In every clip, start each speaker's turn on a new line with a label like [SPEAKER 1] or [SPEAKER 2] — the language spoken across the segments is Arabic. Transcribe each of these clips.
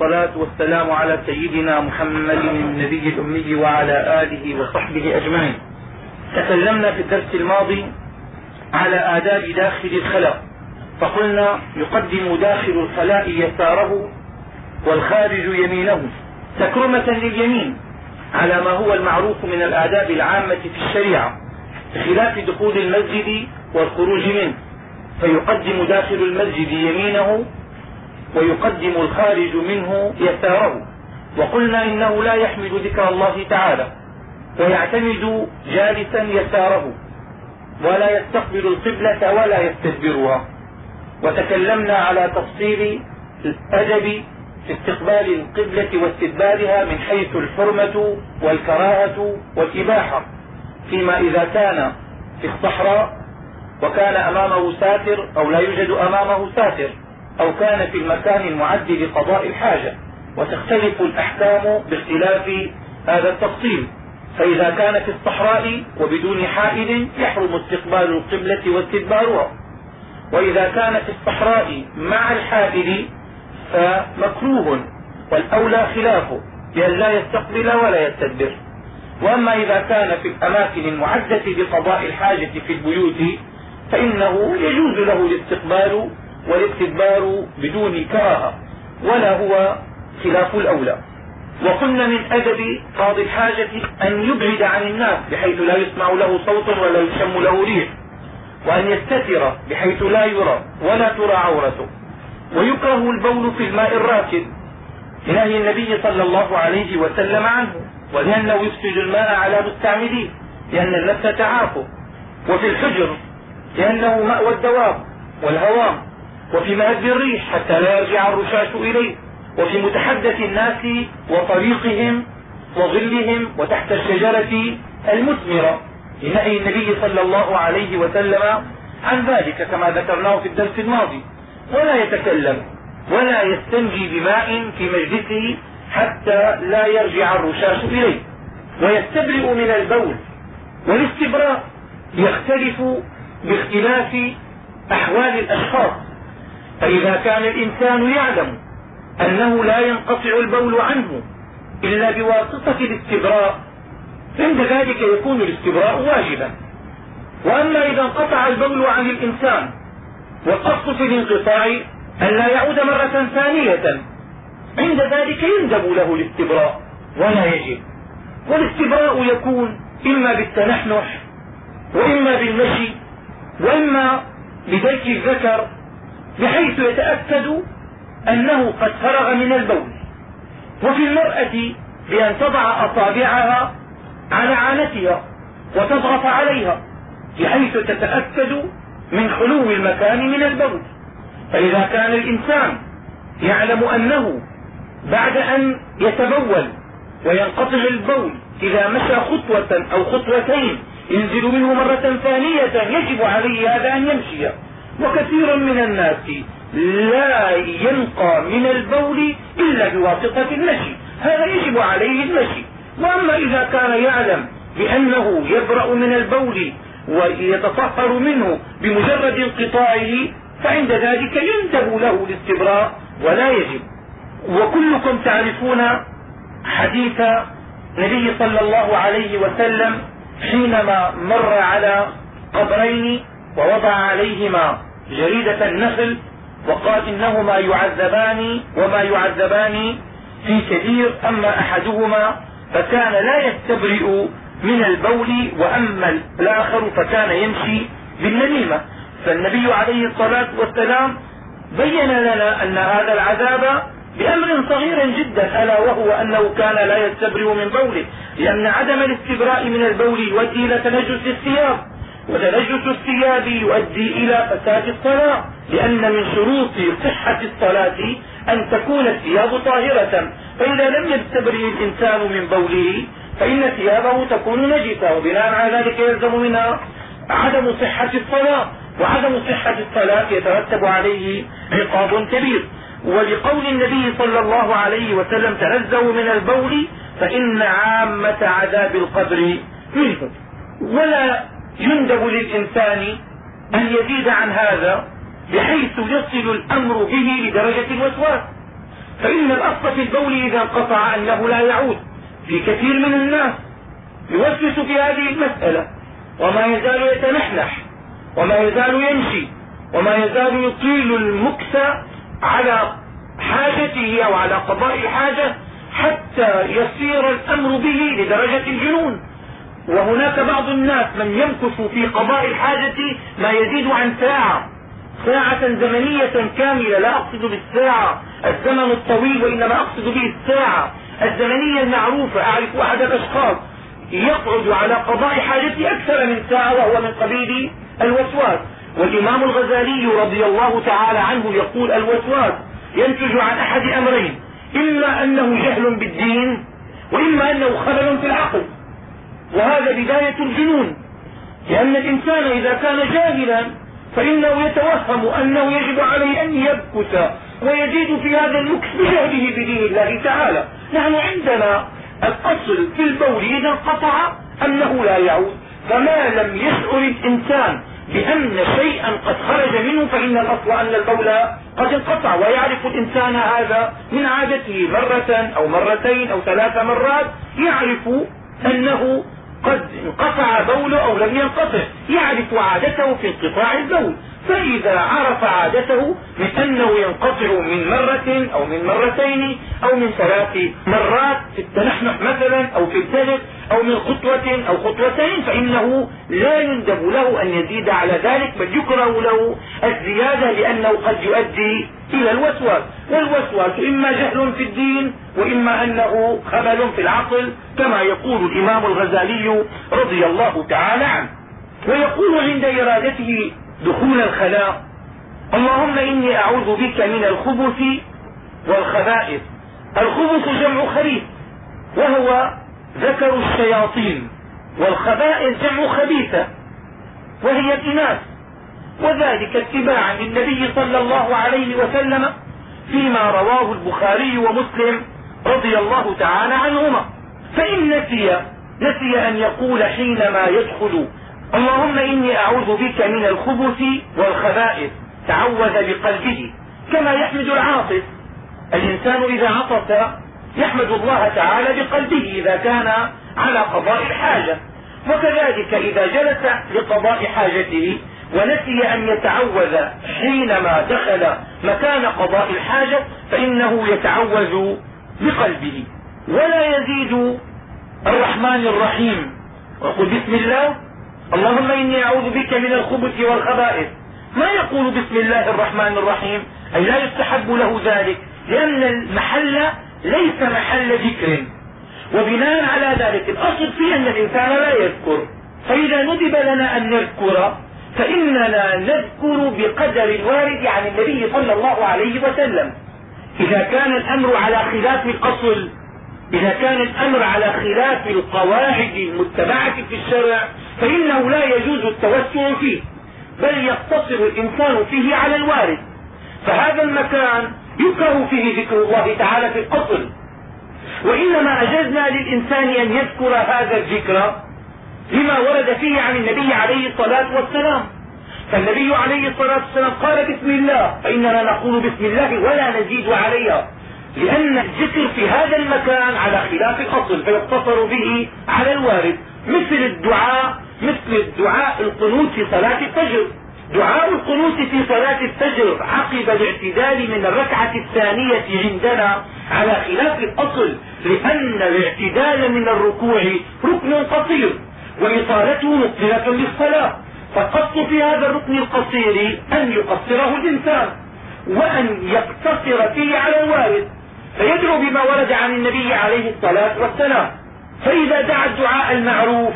[SPEAKER 1] والصلاة والسلام على سيدنا محمد النبي الأمي وعلى آله وصحبه أجمعين. تكلمنا في الدرس الماضي على آداب داخل الخلاء فقلنا يقدم داخل الخلاء يساره والخارج يمينه. تكرمة لليمين على ما هو المعروف من الآداب العامة في الشريعة بخلاف دخول المسجد والخروج منه. فيقدم داخل المسجد يمينه ويقدم الخارج منه يساره. وقلنا إنه لا يحمد ذكر الله تعالى ويعتمد جالسا يساره ولا يستقبل القبلة ولا يستدبرها. وتكلمنا على تفصيل الأدب في استقبال القبلة واستدبارها من حيث الحرمة والكراهة والإباحة. فيما إذا كان في الصحراء وكان أمامه ساتر أو لا يوجد أمامه ساتر. أو كان في المكان المعد لقضاء الحاجة وتختلف الأحكام باختلاف هذا التفصيل. فإذا كان في الصحراء وبدون حائل يحرم استقبال القبلة واستدبارها. وإذا كان في الصحراء مع الحائل فمكروه والأولى خلافه بأن لا يستقبل ولا يستدبر. وأما إذا كان في الأماكن المعدة لقضاء الحاجة في البيوت فإنه يجوز له الاستقبال والاستدبار بدون كراهة ولا هو خلاف الأولى. وقلنا من أدب قاضي الحاجة أن يبعد عن الناس بحيث لا يسمع له صوت ولا يشم له ريح وأن يستتر بحيث لا يرى ولا ترى عورته. ويكره البول في الماء الراكد لنهي النبي صلى الله عليه وسلم عنه ولأنه يفسد الماء على مستعمليه لأن النفس تعافه. وفي الحجر لأنه مأوى الدواب والهوام. وفي مهد الريح حتى لا يرجع الرشاش إليه. وفي متحدث الناس وطريقهم وظلهم وتحت الشجرة المثمرة. لنهي النبي صلى الله عليه وسلم عن ذلك كما ذكرناه في الدرس الماضي. ولا يتكلم ولا يستنجي بماء في مجلسه حتى لا يرجع الرشاش إليه. ويستبرئ من البول والاستبراء. يختلف باختلاف أحوال الأشخاص. فإذا كان الإنسان يعلم أنه لا ينقطع البول عنه إلا بواسطة الاستبراء عند ذلك يكون الاستبراء واجبا. وأما إذا انقطع البول عن الإنسان والقصد في الانقطاع أن لا يعود مرة ثانية عند ذلك يندب له الاستبراء ولا يجب. والاستبراء يكون إما بالتنحنح وإما بالمشي وإما بدلك الذكر بحيث يتأكد أنه قد فرغ من البول. وفي المرأة بأن تضع أصابعها على عانتها وتضغط عليها بحيث تتأكد من خلو المكان من البول. فإذا كان الإنسان يعلم أنه بعد أن يتبول وينقطع البول إذا مشى خطوة أو خطوتين ينزل منه مرة ثانية يجب عليه هذا أن يمشي. وكثير من الناس لا ينقى من البول إلا بواسطة المشي. هذا يجب عليه المشي. وأما إذا كان يعلم بأنه يبرأ من البول ويتطهر منه بمجرد انقطاعه فعند ذلك يندب له الاستبراء ولا يجب. وكلكم تعرفون حديث النبي صلى الله عليه وسلم حينما مر على قبرين ووضع عليهما جريدة النخل وقال إنهما يعذبان وما يعذبان في كبير أما أحدهما فكان لا يستبرئ من البول وأما الآخر فكان يمشي بالنميمة. فالنبي عليه الصلاة والسلام بين لنا أن هذا العذاب بأمر صغير جدا ألا وهو أنه كان لا يستبرئ من بوله لأن عدم الاستبراء من البول يؤدي إلى تنجس الثياب. وتنجس الثياب يؤدي إلى فساد الصلاة لأن من شروط صحة الصلاة أن تكون الثياب طاهرة. فإذا لم يستبرئ الإنسان من بوله فإن ثيابه تكون نجسة وبناء على ذلك يلزم منها عدم صحة الصلاة. وعدم صحة الصلاة يترتب عليه عقاب كبير. ولقول النبي صلى الله عليه وسلم تنزهوا من البول فإن عامة عذاب القبر منه ولا يندب للإنسان أن يزيد عن هذا بحيث يصل الأمر به لدرجة الوسواس. فإن الأصل في البول إذا انقطع أنه لا يعود. في كثير من الناس يوسوس في هذه المسألة. وما يزال يتنحنح وما يزال يمشي وما يزال يطيل المكث على حاجته أو على قضاء الحاجة حتى يصير الأمر به لدرجة الجنون. وهناك بعض الناس من يمكث في قضاء الحاجة ما يزيد عن ساعة. ساعة زمنية كاملة لا أقصد بالساعة. الزمن الطويل وإنما أقصد به الساعة. الزمنية المعروفة أعرف أحد الأشخاص يقعد على قضاء حاجته أكثر من ساعة وهو من قبيل الوسواس. والإمام الغزالي رضي الله تعالى عنه يقول الوسواس ينتج عن أحد أمرين. إما أنه جهل بالدين وإما أنه خلل في العقل. وهذا بداية الجنون. لأن الإنسان إذا كان جاهلا فإنه يتوهم أنه يجب عليه أن يبكت ويزيد في هذا المكس بجهله بدين الله تعالى. نحن عندنا الأصل في البول إذا انقطع أنه لا يعود. فما لم يشعر الإنسان بأن شيئا قد خرج منه فإن الأصل أن البول قد انقطع. ويعرف الإنسان هذا من عادته. مرة أو مرتين أو ثلاث مرات يعرف أنه قد انقطع بوله أو لم ينقطع يعرف عادته في انقطاع البول. فإذا عرف عادته من أنه ينقطع من مرة أو من مرتين أو من ثلاث مرات في التنحنح مثلا أو في الثلث أو من خطوة أو خطوتين فإنه لا يندب له أن يزيد على ذلك بل يكره له الزيادة لأنه قد يؤدي إلى الوسواس. والوسواس إما جهل في الدين وإما أنه خبل في العقل كما يقول الإمام الغزالي رضي الله تعالى عنه. ويقول عند إرادته دخول الخلاء اللهم إني أعوذ بك من الخبث والخبائث. الخبث جمع خبيث وهو ذكر الشياطين والخبائث جمع خبيثة وهي الإناث. وذلك اتباعا للنبي صلى الله عليه وسلم فيما رواه البخاري ومسلم رضي الله تعالى عنهما. فإن نسي نسي أن يقول حينما يدخل اللهم إني أعوذ بك من الخبث والخبائث تعوذ بقلبه. كما يحمد العاطف. الإنسان إذا عطف يحمد الله تعالى بقلبه إذا كان على قضاء الحاجة. وكذلك إذا جلس لقضاء حاجته ونسي أن يتعوذ حينما دخل مكان قضاء الحاجة فإنه يتعوذ بقلبه. ولا يزيد الرحمن الرحيم. وقل بسم الله. اللهم إني أعوذ بك من الخبث والخبائث. ما يقول بسم الله الرحمن الرحيم؟ أي لا يستحب له ذلك. لأن المحل ليس محل ذكر. وبناء على ذلك الأصل فيه أن الإنسان لا يذكر. فإذا ندب لنا أن نذكر فإننا نذكر بقدر الوارد عن النبي صلى الله عليه وسلم. إذا كان الأمر على خلاف الأصل إذا كان الأمر على خلاف القواعد المتبعة في الشرع فإنه لا يجوز التوسع فيه بل يقتصر الإنسان فيه على الوارد. فهذا المكان يكره فيه ذكر الله تعالى في الأصل. وإنما أجزنا للإنسان أن يذكر هذا الذكر لما ورد فيه عن النبي عليه الصلاة والسلام. فالنبي عليه الصلاة والسلام قال بسم الله فإننا نقول بسم الله ولا نزيد عليها لأن الذكر في هذا المكان على خلاف الأصل فيقتصر به على الوارد مثل الدعاء مثل الدعاء القنوت في صلاة الفجر. دعاء القنوت في صلاة الفجر عقب الاعتدال من الركعة الثانية عندنا على خلاف الأصل لأن الاعتدال من الركوع ركن قصير وإطالته مبطلة للصلاة. فالقصد في هذا الركن القصير أن يقصره الإنسان وأن يقتصر فيه على الوارد فيدعو بما ورد عن النبي عليه الصلاة والسلام. فإذا دعا الدعاء المعروف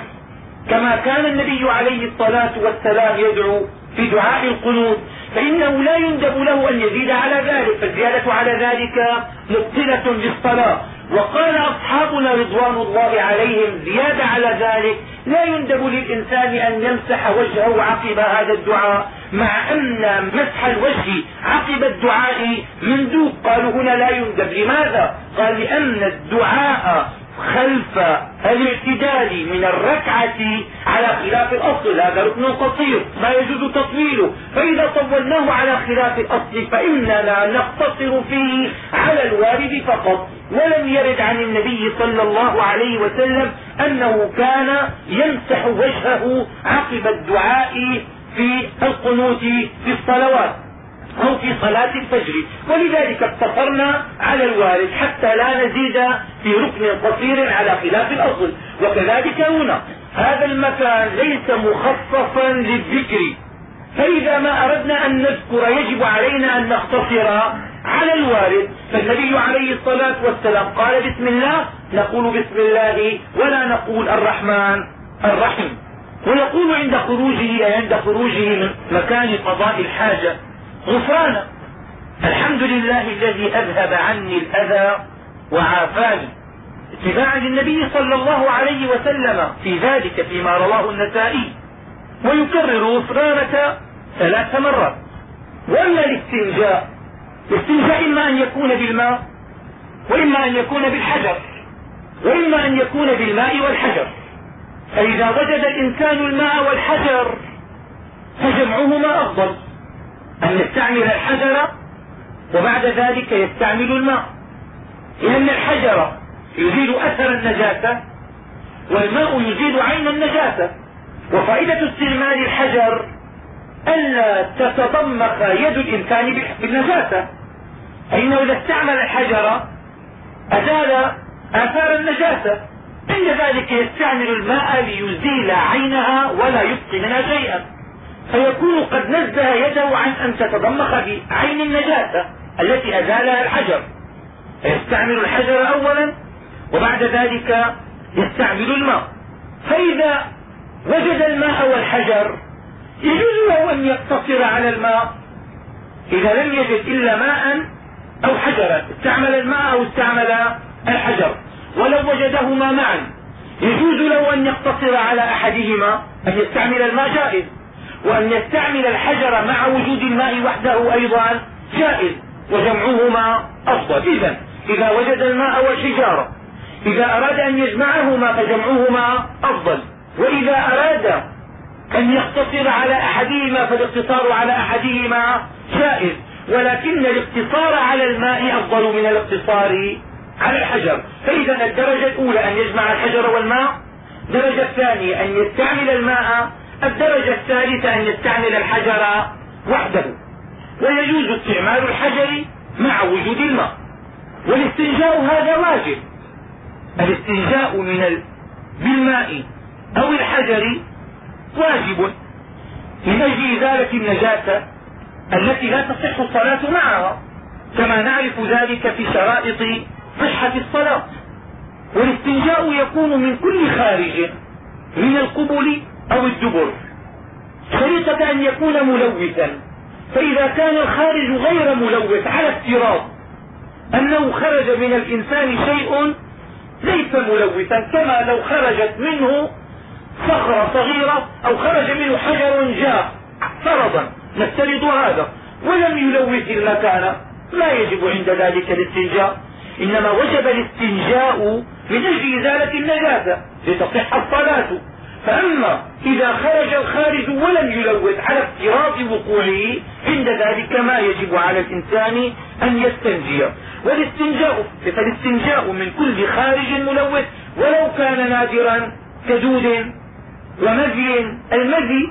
[SPEAKER 1] كما كان النبي عليه الصلاة والسلام يدعو في دعاء القنوت فإنه لا يندب له أن يزيد على ذلك فالزيادة على ذلك مبطلة للصلاة. وقال أصحابنا رضوان الله عليهم زيادة على ذلك لا يندب للإنسان أن يمسح وجهه عقب هذا الدعاء مع أن مسح الوجه عقب الدعاء مندوب قالوا هنا لا يندب لماذا؟ قال لأن الدعاء خلف الاعتدال من الركعة على خلاف الأصل. هذا ركن قصير ما يجوز تطويله. فإذا طولناه على خلاف الأصل فإننا نقتصر فيه على الوارد فقط. ولم يرد عن النبي صلى الله عليه وسلم أنه كان يمسح وجهه عقب الدعاء في القنوت في الصلوات. أو في صلاة الفجر. ولذلك اقتصرنا على الوارد حتى لا نزيد في ركن قصير على خلاف الأصل. وكذلك هنا هذا المكان ليس مخصصا للذكر. فإذا ما أردنا أن نذكر يجب علينا أن نقتصر على الوارد. فالنبي عليه الصلاة والسلام قال بسم الله نقول بسم الله ولا نقول الرحمن الرحيم. ويقول عند خروجه عند خروجه من مكان قضاء الحاجة. غفرانا. الحمد لله الذي أذهب عني الأذى وعافاني. اتباعا للنبي صلى الله عليه وسلم في ذلك فيما رواه النسائي. ويكرر غفرانك ثلاث مرات. واما الاستنجاء الاستنجاء إما أن يكون بالماء وإما أن يكون بالحجر وإما أن يكون بالماء والحجر. فإذا وجد الإنسان الماء والحجر فجمعهما أفضل. أن يستعمل الحجر وبعد ذلك يستعمل الماء. لأن الحجر يزيل أثر النجاسة والماء يزيل عين النجاسة. وفائدة استعمال الحجر ألا تتضمخ يد الإنسان بالنجاسة. فإنه إذا استعمل الحجر أزال آثار النجاسة. عند ذلك يستعمل الماء ليزيل عينها ولا يبقي منها شيئا. فيكون قد نزه يده عن أن تتضمخ بعين النجاسة التي أزالها الحجر. فيستعمل الحجر أولا وبعد ذلك يستعمل الماء. فإذا وجد الماء والحجر يجوز له أن يقتصر على الماء. إذا لم يجد إلا ماء أو حجرا استعمل الماء أو استعمل الحجر. ولو وجدهما معا يجوز له أن يقتصر على أحدهما أن يستعمل الماء جائز. وأن يستعمل الحجر مع وجود الماء وحده أيضا جائز وجمعهما أفضل. إذا إذا وجد الماء والحجارة إذا أراد أن يجمعهما فجمعهما أفضل. وإذا أراد أن يقتصر على أحدهما فالاقتصار على أحدهما جائز. ولكن الاقتصار على الماء أفضل من الاقتصار على الحجر. فإذا الدرجة الأولى أن يجمع الحجر والماء الدرجة الثانية أن يستعمل الماء الدرجة الثالثة أن يستعمل الحجر وحده. ويجوز استعمال الحجر مع وجود الماء. والاستنجاء هذا واجب. الاستنجاء من ال... بالماء أو الحجر واجب. من أجل ازاله النجاسه التي لا تصح الصلاة معها. كما نعرف ذلك في شرائط صحه الصلاة. والاستنجاء يكون من كل خارج من القبل أو الدبر. شريطة أن يكون ملوثا. فإذا كان الخارج غير ملوث على افتراض أنه خرج من الإنسان شيء ليس ملوثا كما لو خرجت منه صخرة صغيرة أو خرج منه حجر جاف فرضا. نفترض هذا. ولم يلوث المكان. لا يجب عند ذلك الاستنجاء. إنما وجب الاستنجاء من أجل إزالة النجاسة. لتصح الصلاة. فأما إذا خرج الخارج ولم يلوث على افتراض وقوعه عند ذلك ما يجب على الإنسان أن يستنجي والاستنجاء فالاستنجاء من كل خارج ملوث. ولو كان نادرا كدود ومزي. المزي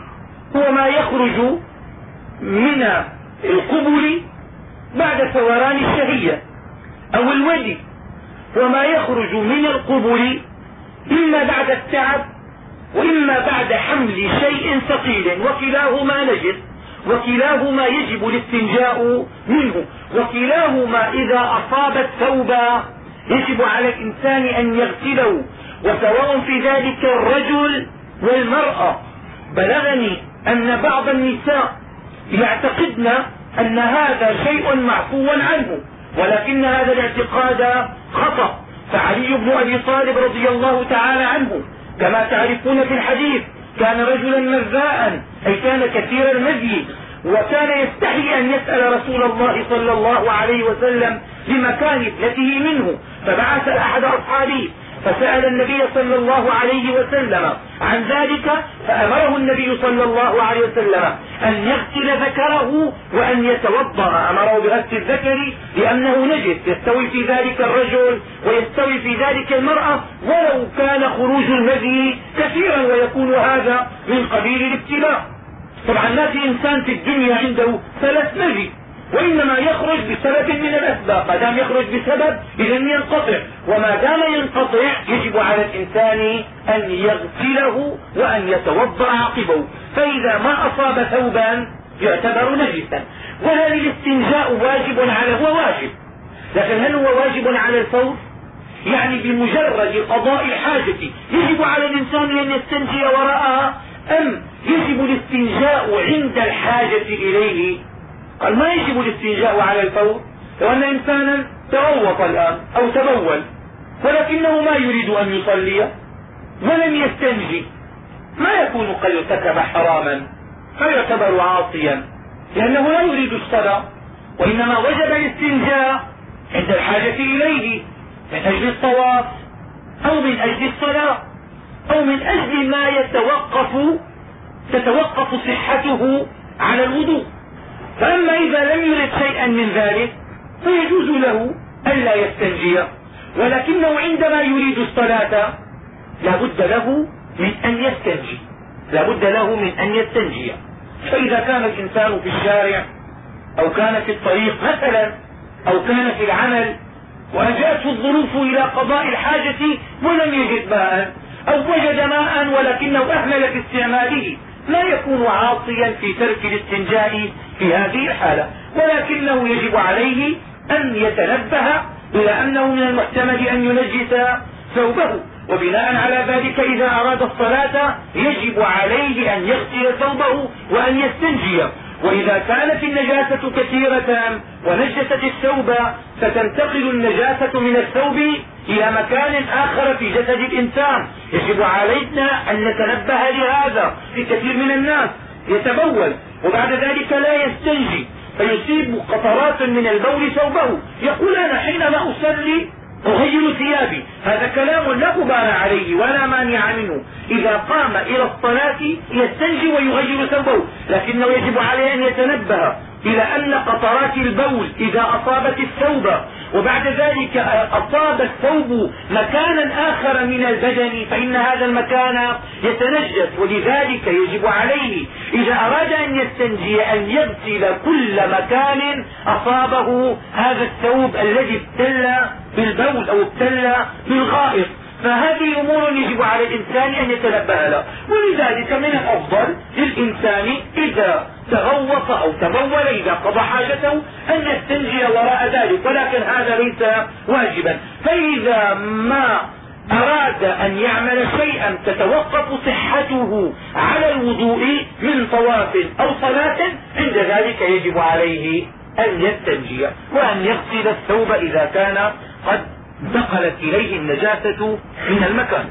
[SPEAKER 1] هو ما يخرج من القبل بعد ثوران الشهية. أو الودي وما يخرج من القبل إما بعد التعب وإما بعد حمل شيء ثقيل وكلاهما نجس وكلاهما يجب الاستنجاء منه وكلاهما إذا أصاب الثوب يجب على الإنسان أن يغسله. وسواء في ذلك الرجل والمرأة. بلغني أن بعض النساء يعتقدن أن هذا شيء معفو عنه ولكن هذا الاعتقاد خطأ. فعلي بن أبي طالب رضي الله تعالى عنه كما تعرفون في الحديث كان رجلا مذاء أي كان كثير المزي وكان يستحي أن يسأل رسول الله صلى الله عليه وسلم لمكان ابنته منه فبعث أحد أصحابه فسأل النبي صلى الله عليه وسلم عن ذلك فأمره النبي صلى الله عليه وسلم أن يغسل ذكره وأن يتوضأ. أمره بغسل الذكر لأنه نجس يستوي في ذلك الرجل ويستوي في ذلك المرأة ولو كان خروج المذي كثيرا ويكون هذا من قبيل الابتلاء. طبعا ما في إنسان في الدنيا عنده ثلاث مذي. وإنما يخرج بسبب من الأسباب ما دام يخرج بسبب إذا ينقطع. وما دام ينقطع يجب على الإنسان أن يغسله وأن يتوضأ عقبه. فإذا ما أصاب ثوبا يعتبر نجسا. وهل الاستنجاء واجب على هو واجب. لكن هل هو واجب على الفور؟ يعني بمجرد قضاء الحاجة يجب على الإنسان أن يستنجي وراءها أم يجب الاستنجاء عند الحاجة إليه؟ قال ما يجب الاستنجاء على الفور؟ لو أن إنسانا تغوط الآن أو تبول ولكنه ما يريد أن يصلي ولم يستنجي ما يكون قد ارتكب حراما فيعتبر عاصيا لأنه لا يريد الصلاة وإنما وجب الاستنجاء عند الحاجة إليه من أجل الطواف أو من أجل الصلاة أو من أجل ما يتوقف تتوقف صحته على الوضوء. فأما إذا لم يرد شيئا من ذلك فيجوز له ألا يستنجي. ولكنه عندما يريد الصلاة لا بد له من أن يستنجي. لا بد له من أن يستنجي. فإذا كان الإنسان في الشارع أو كان في الطريق مثلا أو كان في العمل وأجاءته الظروف إلى قضاء الحاجة ولم يجد ماء أو وجد ماء ولكنه أهمل في استعماله لا يكون عاصيا في ترك الاستنجاء في هذه الحالة ولكنه يجب عليه أن يتنبه إلى أنه من المحتمل أن ينجس ثوبه. وبناء على ذلك إذا أراد الصلاة يجب عليه أن يغسل ثوبه وأن يستنجي. وإذا كانت النجاسة كثيرة ونجست الثوب فتنتقل النجاسة من الثوب إلى مكان آخر في جسد الإنسان. يجب علينا أن نتنبه لهذا في كثير من الناس. يتبول. وبعد ذلك لا يستنجي فيصيب قطرات من البول ثوبه. يقول أنا حينما أصلي أغير ثيابي. هذا كلام لا غبار عليه ولا مانع منه. إذا قام إلى الصلاة يستنجي ويغير ثوبه. لكنه يجب عليه أن يتنبه إلى أن قطرات البول إذا أصابت الثوب وبعد ذلك أصاب الثوب مكانا آخر من البدن فإن هذا المكان يتنجس ولذلك يجب عليه إذا أراد أن يستنجي أن يغسل كل مكان أصابه هذا الثوب الذي ابتل بالبول أو ابتل بالغائط. فهذه أمور يجب على الإنسان أن يتنبه لها. ولذلك من الأفضل للإنسان إذا تغوط أو تبول إذا قضى حاجته أن يستنجي وراء ذلك. ولكن هذا ليس واجبا. فإذا ما أراد أن يعمل شيئا تتوقف صحته على الوضوء من طواف أو صلاة عند ذلك يجب عليه أن يستنجي وأن يغسل الثوب إذا كان قد انتقلت إليه النجاسة من المكان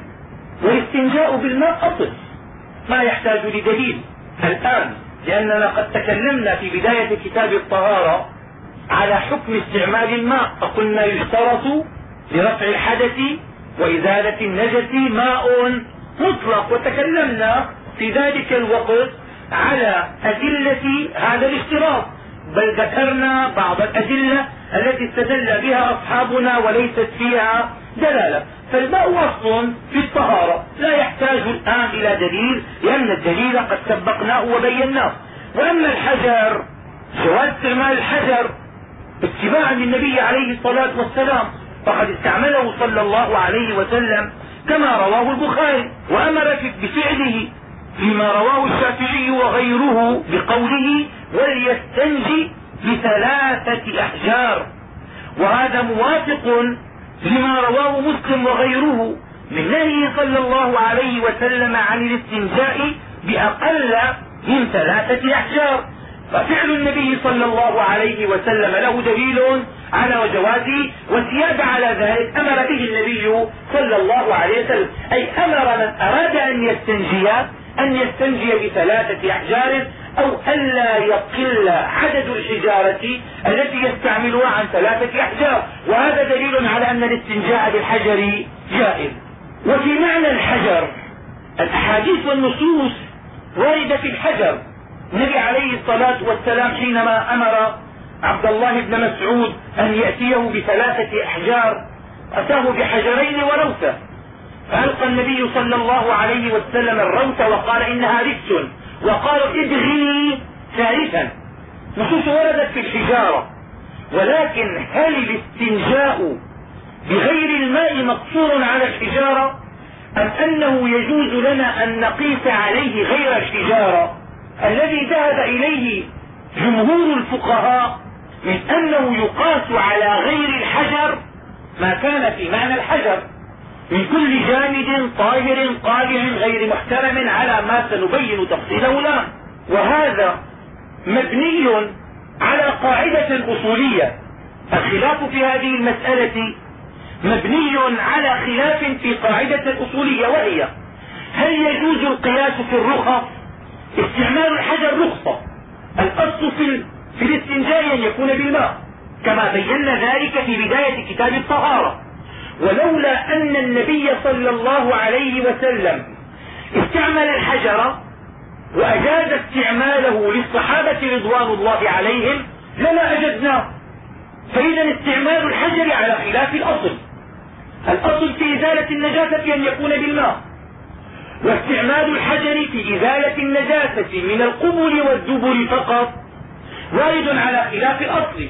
[SPEAKER 1] والاستنجاء بالماء أصل ما يحتاج لدليل الآن لأننا قد تكلمنا في بداية كتاب الطهارة على حكم استعمال الماء فقلنا يشترط لرفع الحدث وإزالة النجس ماء مطلق وتكلمنا في ذلك الوقت على أدلة هذا الاشتراط. بل ذكرنا بعض الأدلة التي استدل بها أصحابنا وليست فيها دلالة. فالماء اصل في الطهارة. لا يحتاج الآن إلى دليل لأن الدليل قد سبقناه وبيناه. وأما الحجر جواز استعمال الحجر اتباعا للنبي عليه الصلاة والسلام فقد استعمله صلى الله عليه وسلم كما رواه البخاري وأمر بفعله فيما رواه الشافعي وغيره بقوله وليستنجي بثلاثة أحجار. وهذا موافق لما رواه مسلم وغيره من نهيه صلى الله عليه وسلم عن الاستنجاء بأقل من ثلاثة أحجار. ففعل النبي صلى الله عليه وسلم له دليل على جوازه والزيادة على ذلك أمر به النبي صلى الله عليه وسلم. أي أمر من أراد أن يستنجي أن يستنجي بثلاثة أحجار. أو ألا يقل عدد الحجارة التي يستعملها عن ثلاثة أحجار. وهذا دليل على أن الاستنجاء بالحجر جائز. وفي معنى الحجر الأحاديث والنصوص وردة في الحجر. النبي عليه الصلاة والسلام حينما أمر عبد الله بن مسعود أن يأتيه بثلاثة أحجار أتاه بحجرين وروثة. فألقى النبي صلى الله عليه وسلم الروث وقال إنها رجس. وقالوا ابغي ثالثا. نصوص وردت في الحجارة. ولكن هل الاستنجاء بغير الماء مقصور على الحجارة؟ أم أنه يجوز لنا أن نقيس عليه غير الحجارة؟ الذي ذهب إليه جمهور الفقهاء من أنه يقاس على غير الحجر ما كان في معنى الحجر. من كل جامد طاهر قادع غير محترم على ما سنبين تفصيله الان وهذا مبني على قاعدة أصولية. الخلاف في هذه المسألة مبني على خلاف في قاعدة أصولية وهي هل يجوز القياس في الرخص؟ استعمال الحجر رخصة الأصل في, في الاستنجاء أن يكون بالماء. كما بينا ذلك في بداية كتاب الطهارة. ولولا أن النبي صلى الله عليه وسلم استعمل الحجر وأجاز استعماله للصحابة رضوان الله عليهم لما أجدناه فإذا استعمال الحجر على خلاف الأصل. الأصل في إزالة النجاسة أن يكون بالماء. واستعمال الحجر في إزالة النجاسة من القبل والدبر فقط وارد على خلاف الأصل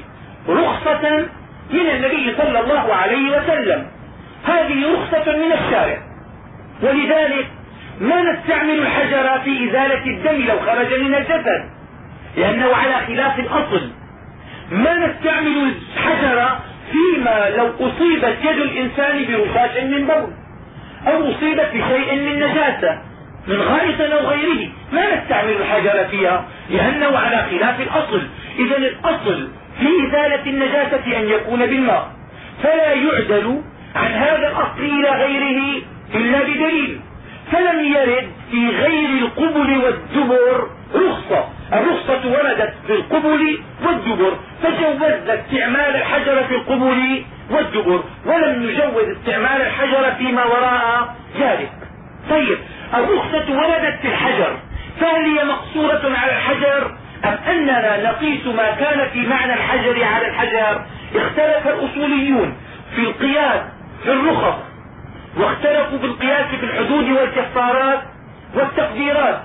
[SPEAKER 1] رخصة من النبي صلى الله عليه وسلم. هذه رخصة من الشارع. ولذلك ما نستعمل الحجر في إزالة الدم لو خرج من الجسد. لأنه على خلاف الأصل. ما نستعمل الحجر فيما لو أصيبت يد الإنسان برشاش من بول أو أصيبت بشيء من نجاسة من غائط أو غيره. ما نستعمل الحجر فيها لأنه على خلاف الأصل. إذا الأصل في إزالة النجاسة أن يكون بالماء. فلا يعدل عن هذا الأصل إلى غيره إلا بدليل. فلم يرد في غير القبل والدبر رخصة. الرخصة وردت في القبل والدبر. فجوزنا استعمال الحجر في القبل والدبر ولم نجوز استعمال الحجر فيما وراء ذلك. طيب الرخصة وردت في الحجر. فهل هي مقصورة على الحجر؟ أم أننا نقيس ما كان في معنى الحجر على الحجر؟ اختلف الأصوليون في القياس في الرخص واختلفوا في القياس في الحدود والكفارات والتقديرات.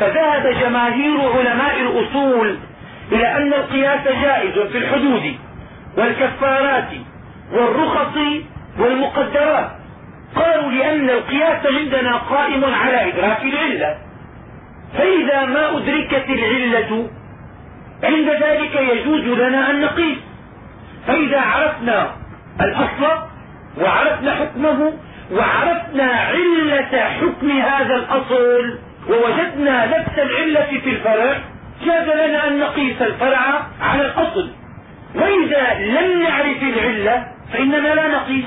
[SPEAKER 1] فذهب جماهير علماء الأصول إلى أن القياس جائز في الحدود والكفارات والرخص والمقدرات. قالوا لأن القياس عندنا قائم على إدراك العلة. فإذا ما أدركت العلة عند ذلك يجوز لنا أن نقيس. فإذا عرفنا الأصل وعرفنا حكمه وعرفنا علة حكم هذا الأصل ووجدنا نفس العلة في الفرع جاز لنا أن نقيس الفرع على الأصل. وإذا لم نعرف العلة فإننا لا نقيس.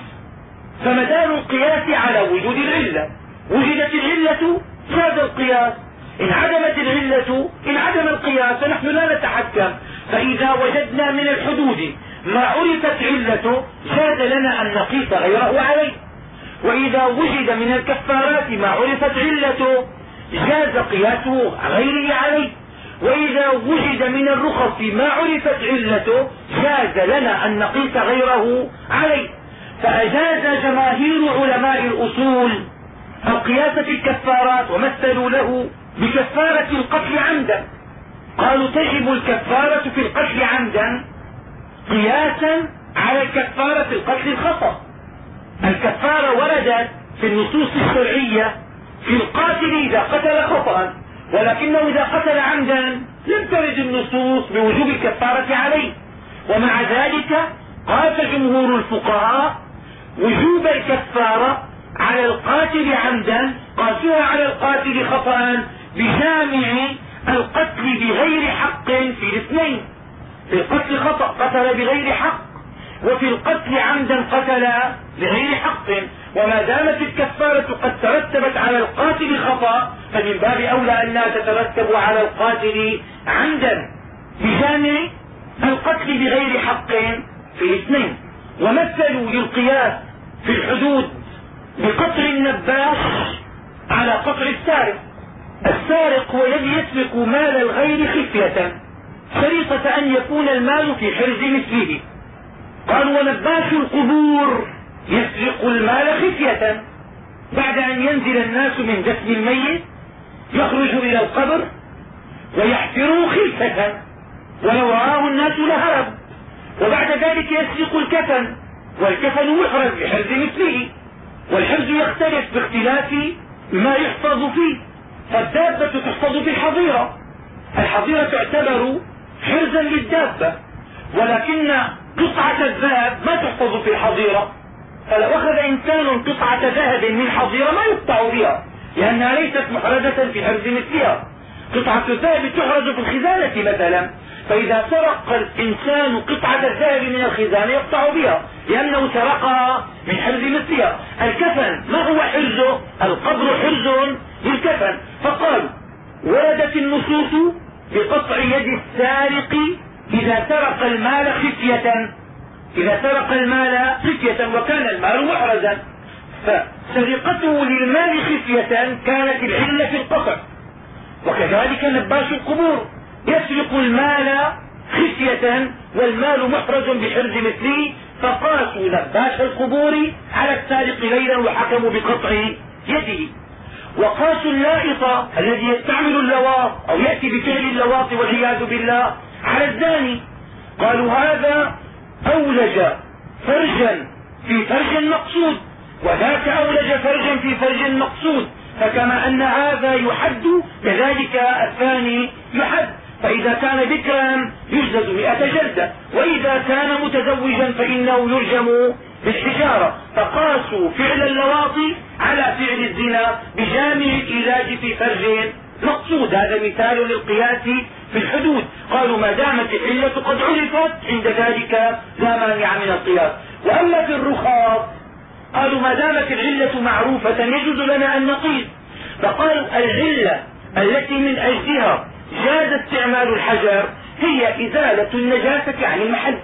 [SPEAKER 1] فمدار القياس على وجود العلة. وجدت العلة جاز القياس. إن عدمت العلة إن عدم القياس فنحن لا نتحكم. فإذا وجدنا من الحدود ما عرفت علته جاز لنا أن نقيس غيره عليه وإذا وجد من الكفارات ما عرفت علته جاز قياسه غيره عليه وإذا وجد من الرخص ما عرفت علته جاز لنا أن نقيس غيره عليه فأجاز جماهير علماء الأصول القياس في الكفارات ومثلوا له بكفارة القتل عمدا. قالوا تجب الكفارة في القتل عمدا قياسا على الكفارة في القتل الخطأ. الكفارة وردت في النصوص الشرعية في القاتل إذا قتل خطأ ولكنه إذا قتل عمدا لم ترد النصوص بوجوب الكفارة عليه. ومع ذلك قاس جمهور الفقهاء وجوب الكفارة على القاتل عمدا قاسوها على القاتل خطأ بجامع القتل بغير حق في في القتل خطأ قتل بغير حق. وفي القتل عمدا قتل بغير حق. وما دامت الكفارة قد ترتبت على القاتل خطأ فمن باب أولى أنها تترتب على القاتل عمدا بجامع القتل بغير حق في الاثنين. ومثلوا للقياس في الحدود بقطع النباش على قطع السارق. السارق هو الذي يسرق مال الغير خفية. شريطة أن يكون المال في حرز مثله. قال ونباش القبور يسرق المال خفية. بعد أن ينزل الناس من دفن الميت يخرج إلى القبر ويحفره خلفة ولو رآه الناس لهرب. وبعد ذلك يسرق الكفن والكفن محرز بحرز مثله. والحرز يختلف باختلاف ما يحفظ فيه. فالدابة تحفظ في الحظيرة. الحظيرة تعتبر حرزا للدابة. ولكن قطعة الذهب ما تحفظ في الحظيرة. فلو أخذ إنسان قطعة ذهب من حظيرة ما يقطع بها لأنها ليست محرزة في حرز مثلها. قطعة الذهب تحرز في الخزانة مثلا. فإذا سرق الإنسان قطعة الذهب من الخزانة يقطع بها لأنه سرقها من حرز مثلها. الكفن ما هو حرزه؟ القبر حرز للكفن. فقال وردت النصوص بقطع يد السارق إذا سرق المال خفية. إذا سرق المال خفية وكان المال محرزا. فسرقته للمال خفية كانت العلة في القطع. وكذلك نباش القبور. يسرق المال خفية والمال محرز بحرز مثله فقاسوا نباش القبور على السارق ليلا وحكموا بقطع يده. وقاسوا اللائط الذي يستعمل اللواط أو يأتي بفعل اللواط والعياذ بالله على الزاني. قالوا هذا أولج فرجا في فرج مقصود وذاك أولج فرجا في فرج مقصود فكما أن هذا يحد كذلك الثاني يحد. فإذا كان ذكرا يجلد مئة جلدة وإذا كان متزوجا فإنه يرجم بالحجارة فقاسوا فعل اللواطي على فعل الزنا بجامع العلاج في فرج. مقصود هذا مثال للقياس في الحدود. قالوا ما دامت العلة قد عرفت عند ذلك لا مانع من القياس. وأما في الرخاص قالوا ما دامت العلة معروفة يجوز لنا أن نقيس. فقالوا العلة التي من أجلها جاز استعمال الحجر هي إزالة النجاسة عن المحل.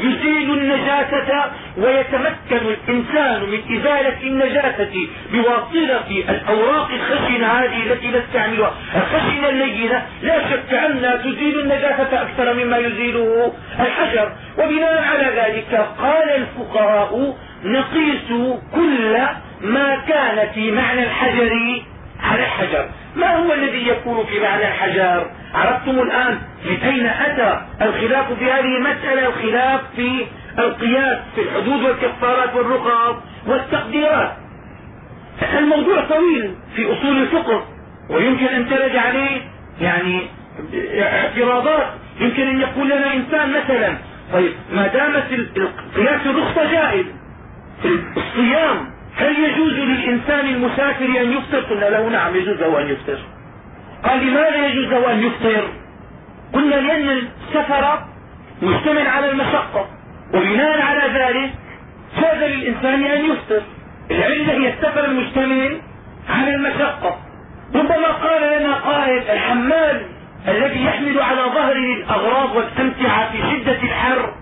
[SPEAKER 1] يزيل النجاسة ويتمكن الإنسان من إزالة النجاسة بواسطة الأوراق الخشنة هذه التي نستعملها الخشنة اللينة لا شك أنها تزيل النجاسة أكثر مما يزيله الحجر. وبناء على ذلك قال الفقهاء نقيس كل ما كان في معنى الحجر على الحجر. ما هو الذي يكون في معنى الحجر؟ عرفتم الآن من أين أتى الخلاف في هذه المسألة؟ الخلاف في القياس في الحدود والكفارات والرقص والتقديرات. الموضوع طويل في أصول الفقه ويمكن أن ترد عليه يعني اعتراضات. يمكن أن يقول لنا إنسان مثلا طيب ما دامت قياس الرخصة جائز في الصيام هل يجوز للإنسان المسافر أن يفطر؟ قلنا له نعم يجوز له أن يفطر. قال لماذا يجوز له أن يفطر؟ قلنا لأن السفر مشتمل على المشقة وبناء على ذلك جاز للإنسان أن يفطر. العلة هي السفر المشتمل على المشقة. ربما قال لنا قائل الحمال الذي يحمل على ظهره الأغراض والأمتعة في شدة الحر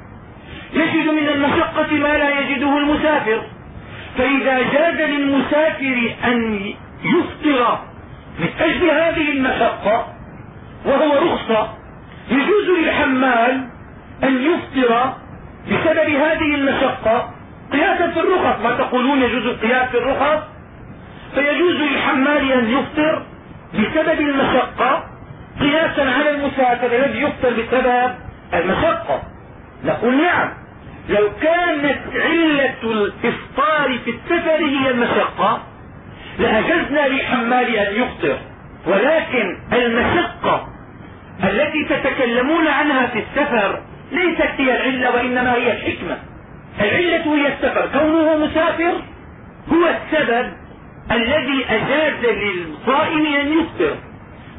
[SPEAKER 1] يجد من المشقة ما لا يجده المسافر فإذا جاز للمسافر أن يفطر من أجل هذه المشقة وهو رخصة يجوز للحمال أن يفطر بسبب هذه المشقة قياسا في الرخص. ما تقولون يجوز القياس في الرخص؟ فيجوز للحمال أن يفطر بسبب المشقة قياسا على المسافر الذي يفطر بسبب المشقة. نقول نعم لو كانت علة الإفطار في السفر هي المشقة لأجزنا للحمال أن يفطر ولكن المشقة التي تتكلمون عنها في السفر ليست هي العلة وإنما هي الحكمة. العلة هي السفر. كونه مسافر هو السبب الذي أجاز للصائم أن يفطر.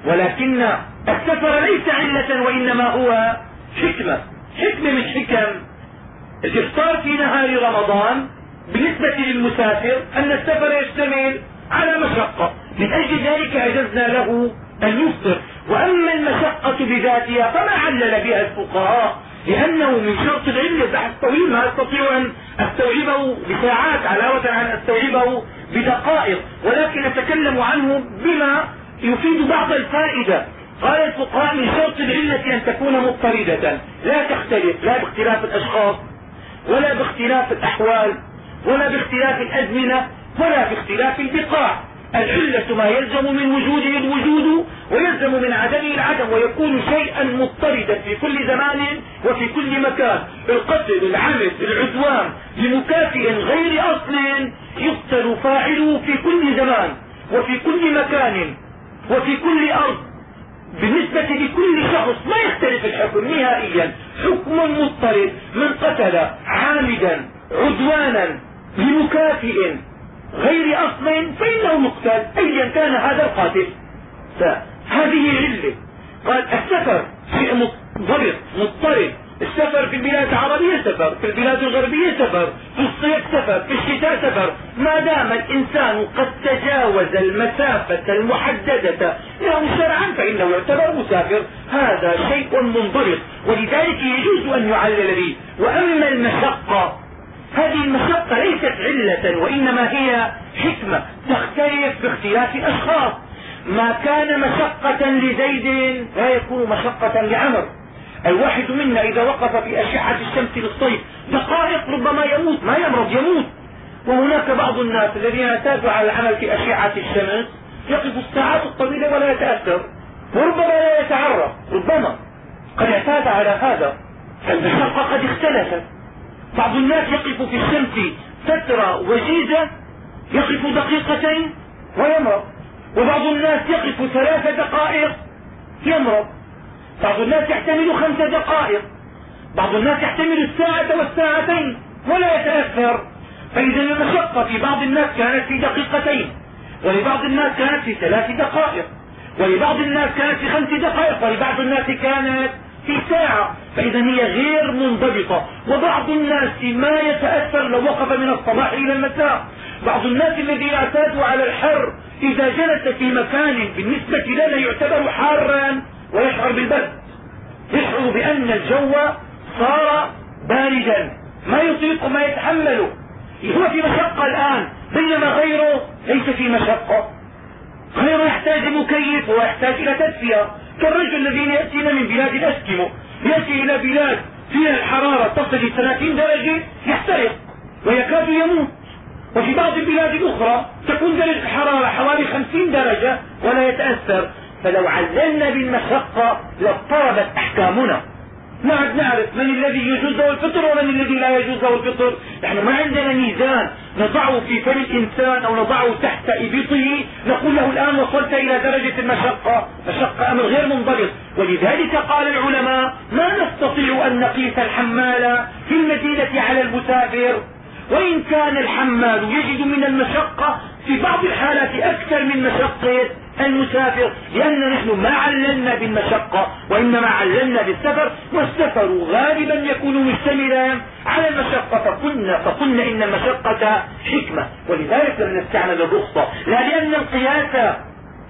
[SPEAKER 1] ولكن السفر ليس علة وإنما هو حكمة. حكمة من حكم الإفطار في نهار رمضان بالنسبة للمسافر أن السفر يشتمل على مشقة. من أجل ذلك أجزنا له أن يفطر. وأما المشقة بذاتها فما علل بها الفقهاء لأنه من شرط العلم بحث طويل ما أستطيع أن أستوعبه بساعات؟ علاوة عن أستوعبه بدقائق. ولكن أتكلم عنه بما يفيد بعض الفائدة. قال الفقهاء من شرط العلة أن تكون مضطردة. لا تختلف. لا باختلاف الأشخاص ولا باختلاف الأحوال ولا باختلاف الأزمنة. ولا باختلاف البقاع العلة ما يلزم من وجوده الوجود ويلزم من عدمه العدم ويكون شيئا مضطردا في كل زمان وفي كل مكان. القتل العمد العدوان لمكافئ غير أصل يقتل فاعله في كل زمان وفي كل مكان وفي كل أرض. بالنسبة لكل شخص ما يختلف الحكم نهائيا. حكم مضطرد من قتل عامدا عدوانا لمكافئ غير أصل فإنه مقتل. أيا كان هذا القاتل. فهذه علة. قال السفر شيء منضبط مضطرب. السفر في البلاد العربية سفر في البلاد الغربية سفر في الصيف سفر في الشتاء سفر. ما دام الإنسان قد تجاوز المسافة المحددة له شرعا فإنه يعتبر مسافر. هذا شيء منضبط. ولذلك يجوز أن يعلل به. وأما المشقة هذه المشقة ليست علة وإنما هي حكمة تختلف باختلاف الأشخاص ما كان مشقة لزيد لا يكون مشقة لعمر. الواحد منا إذا وقف في أشعة الشمس للصيف دقائق ربما يموت ما يمرض يموت. وهناك بعض الناس الذين اعتادوا على العمل في أشعة الشمس يقف الساعات الطويلة ولا يتأثر. وربما لا يتعرف ربما قد اعتاد على هذا. المشقة قد اختلفت. بعض الناس يقف في الشمس فترة وجيزة يقف دقيقتين ويمرض. وبعض الناس يقف ثلاث دقائق يمرض. بعض الناس يحتمل خمس دقائق. بعض الناس يحتمل الساعة والساعتين ولا يتأثر. فإذا المشقة في بعض الناس كانت في دقيقتين ولبعض الناس كانت في ثلاث دقائق ولبعض الناس كانت في خمس دقائق ولبعض الناس كانت في ساعة فإذا هي غير منضبطة. وبعض الناس ما يتأثر لو وقف من الصباح إلى المساء. بعض الناس الذي اعتادوا على الحر إذا جلس في مكان بالنسبة لنا يعتبر حارا ويشعر بالبرد. يشعر بأن الجو صار باردا. ما يطيق ما يتحمله هو في مشقة الآن. بينما غيره ليس في مشقة. غيره يحتاج مكيف ويحتاج إلى تدفئة كالرجل الذين يأتينا من بلاد الأسكيمو يأتي إلى بلاد فيها الحرارة تصل ل 30 درجة يحترق ويكاد يموت. وفي بعض البلاد الأخرى تكون درجة الحرارة حوالي 50 درجة ولا يتأثر. فلو عللنا بالمشقة لاضطربت أحكامنا. نعد نعرف من الذي يجوز له الفطر ومن الذي لا يجوز له الفطر. نحن ما عندنا ميزان. نضعه في فم الإنسان أو نضعه تحت إبطه. نقول له الآن وصلت إلى درجة المشقة. مشقة أمر غير منضبط. ولذلك قال العلماء ما نستطيع أن نقيس الحمال في المدينة على المسافر. وإن كان الحمال يجد من المشقة في بعض الحالات أكثر من مشقة. المسافر لأن نحن ما عللنا بالمشقة وإنما عللنا بالسفر والسفر غالبا يكون مشتملا على المشقة. فقلنا, فقلنا إن المشقة حكمة ولذلك لم نستعمل الرخصة. لا لأن القياس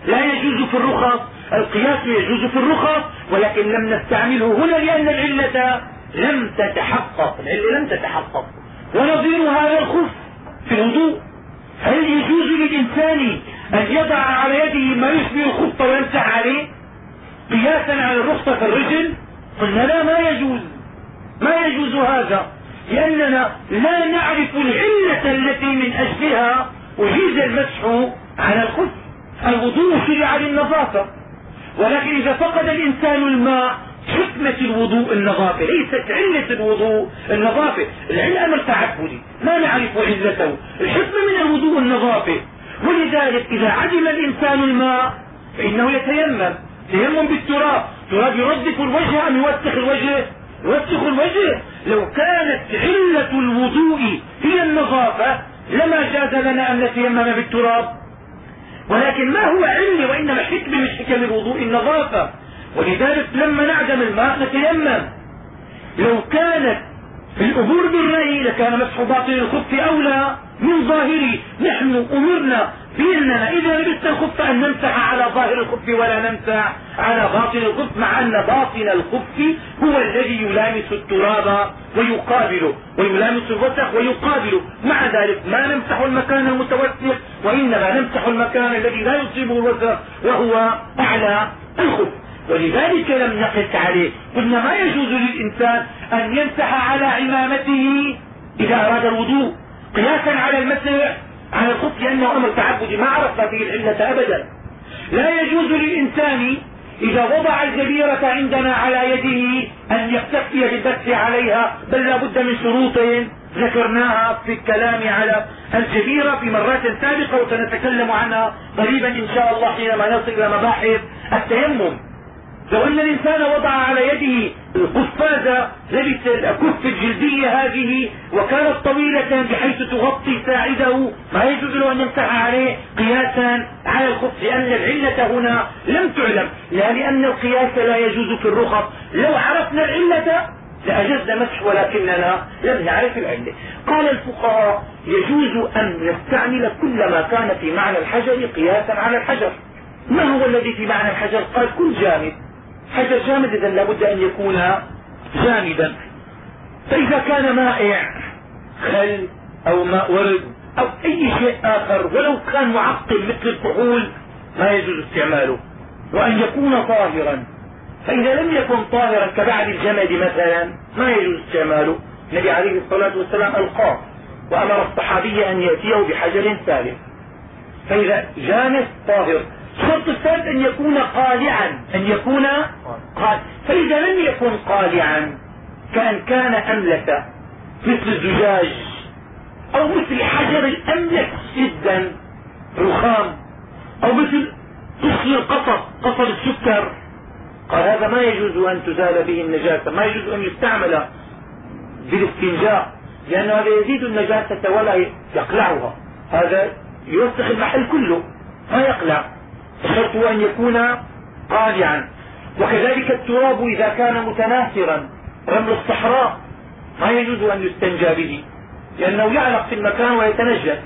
[SPEAKER 1] لا يجوز في الرخص. القياس يجوز في الرخص ولكن لم نستعمله هنا لأن العلة لم تتحقق. العلة لم تتحقق. ونظير هذا الخف في الوضوء. هل يجوز للإنسان أن يضع على يده ما يشبه الخط ويمسح عليه قياسا على الرخصة في الرجل. قلنا لا ما يجوز. ما يجوز هذا؟ لأننا لا نعرف العلة التي من أجلها أجيز المسح على الخف الوضوء شرع للنظافة. ولكن إذا فقد الإنسان الماء حكمة الوضوء النظافة ليست علة الوضوء النظافة. العلة أمر تعبدي ما نعرف علته. الحكمة من الوضوء النظافة. ولذلك إذا عدم الإنسان الماء فإنه يتيمم. تيمم بالتراب. تراب يردف الوجه أم يوسخ الوجه؟ يوسخ الوجه. لو كانت علة الوضوء هي النظافة لما جاز لنا أن نتيمم بالتراب. ولكن ما هو علم وإنما حكم من حكم الوضوء النظافة. ولذلك لما نعدم الماء نتيمم. لو كانت الأمور بالرأي لكان مسح باطن الخف أولى. من ظاهره نحن أمرنا بأننا إذا لبست الخف أن نمسح على ظاهر الخف ولا نمسح على باطن الخف مع أن باطن الخف هو الذي يلامس التراب ويقابله ويلامس الوسخ ويقابله مع ذلك ما نمسح المكان المتوسخ وإنما نمسح المكان الذي لا يصيبه الوسخ وهو أعلى الخف. ولذلك لم نقف عليه. قلنا ما يجوز للإنسان أن يمسح على عمامته إذا أراد الوضوء؟ قياسا على المسح على الخف لأنه أمر تعبدي. ما عرفنا فيه العلة أبدا. لا يجوز للإنسان إذا وضع الجبيرة عندنا على يده أن يكتفي بالبث عليها بل لا بد من شروط ذكرناها في الكلام على الجبيرة في مرات سابقة وسنتكلم عنها قريبا إن شاء الله حينما نصل إلى مباحث التيمم. لو أن الإنسان وضع على يده القفازة لبس الكف الجلدية هذه وكانت طويلة بحيث تغطي ساعده ما يجوز له أن يمسح عليه قياسا على الخف لأن العلة هنا لم تعلم لا لأن القياس لا يجوز في الرخص. لو عرفنا العلة لأجزنا مسح ولكننا لم نعرف العلة. قال الفقهاء يجوز أن نستعمل كل ما كان في معنى الحجر قياسا على الحجر. ما هو الذي في معنى الحجر؟ قال كل جامد. حجر جامد إذا لابد أن يكون جامدا. فإذا كان مائع خل أو ماء ورد أو أي شيء آخر ولو كان معقم مثل الكحول ما يجوز استعماله. وأن يكون طاهرا. فإذا لم يكن طاهرا كبعد الجمد مثلا ما يجوز استعماله. النبي عليه الصلاة والسلام ألقاه وأمر الصحابي أن يأتيه بحجر ثالث. فإذا جانس طاهر. الشرط الثالث أن يكون قالعا أن يكون قال فإذا لم يكن قالعا كأن كان املس مثل الزجاج أو مثل حجر الاملس جدا رخام أو مثل قصر القصب قصب السكر. قال هذا ما يجوز أن تزال به النجاسة ما يجوز أن يستعمل بالاستنجاء لأن هذا يزيد النجاسة ولا يقلعها. هذا يوسخ المحل كله ما يقلع. الشرط أن يكون قالعا وكذلك التراب إذا كان متناثرا رمل الصحراء ما يجوز أن يستنجى به لأنه يعلق في المكان ويتنجس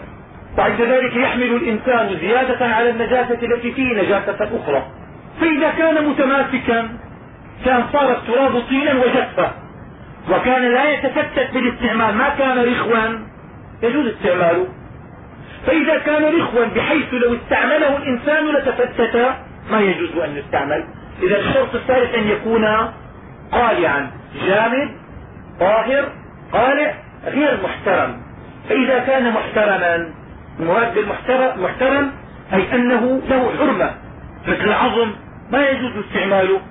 [SPEAKER 1] وعند ذلك يحمل الإنسان زيادة على النجاسة التي فيه نجاسة أخرى. فإذا كان متماسكا كان صار التراب طينا وجفا. وكان لا يتفتت بالاستعمال ما كان رخوا يجوز استعماله. فإذا كان رخوا بحيث لو استعمله الإنسان لتفتت ما يجوز أن يستعمل. إذا الشرط الثالث أن يكون قالعا جامد طاهر قالع غير محترم. فإذا كان محترما المراد محترم أي أنه له حرمة. مثل العظم ما يجوز استعماله.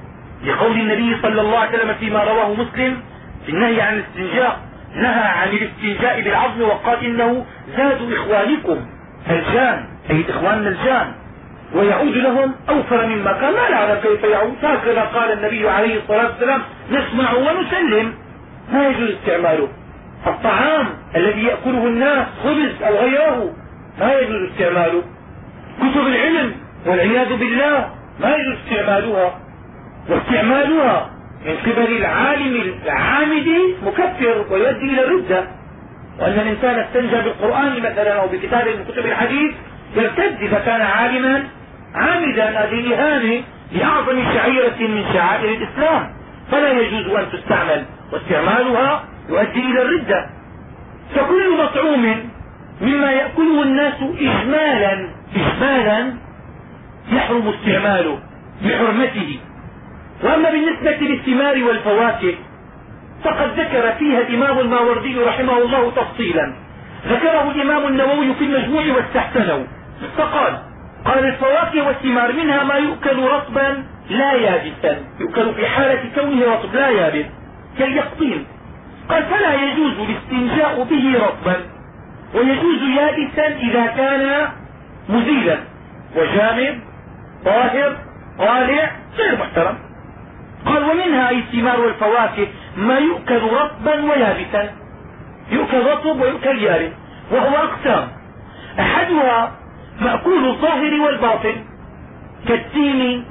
[SPEAKER 1] لقول النبي صلى الله عليه وسلم فيما رواه مسلم في النهي عن الاستنجاء نهى عن الاستنجاء بالعظم وقال إنه زاد إخوانكم الجان أي إخواننا الجان ويعود لهم أوفر مما كان لا نعلم كيف يعود. هكذا قال النبي عليه الصلاة والسلام نسمع ونسلم. ما يجوز استعماله. الطعام الذي يأكله الناس خبز أو غيره ما يجوز استعماله. كتب العلم والعياذ بالله ما يجوز استعمالها. واستعمالها من قبل العالم العامد مكفر ويؤدي إلى الردة. وأن الإنسان استنجى بالقرآن مثلا أو بكتاب من كتب الحديث يرتد إذا كان عالما عامدا هذه إهانة لأعظم شعيرة من شعائر الإسلام. فلا يجوز أن تستعمل واستعمالها يؤدي إلى الردة. فكل مطعوم مما يأكله الناس اجمالا اجمالا يحرم استعماله بحرمته وأما بالنسبة للثمار والفواكه فقد ذكر فيها الإمام الماوردي رحمه الله تفصيلا. ذكره الإمام النووي في المجموع واستحسنه. فقال قال الفواكه والثمار منها ما يؤكل رطبا لا يابسا. يؤكل في حالة كونه رطب لا يابس. كاليقطين قال فلا يجوز الاستنجاء به رطبا ويجوز يابسا إذا كان مزيلا. وجامد طاهر طالع غير محترم. قال ومنها اي الثمار والفواكه ما يؤكل رطبا ويابسا. يؤكل رطب ويؤكل يابس وهو أقسام. أحدها مأكول الظاهر والباطن. كالتين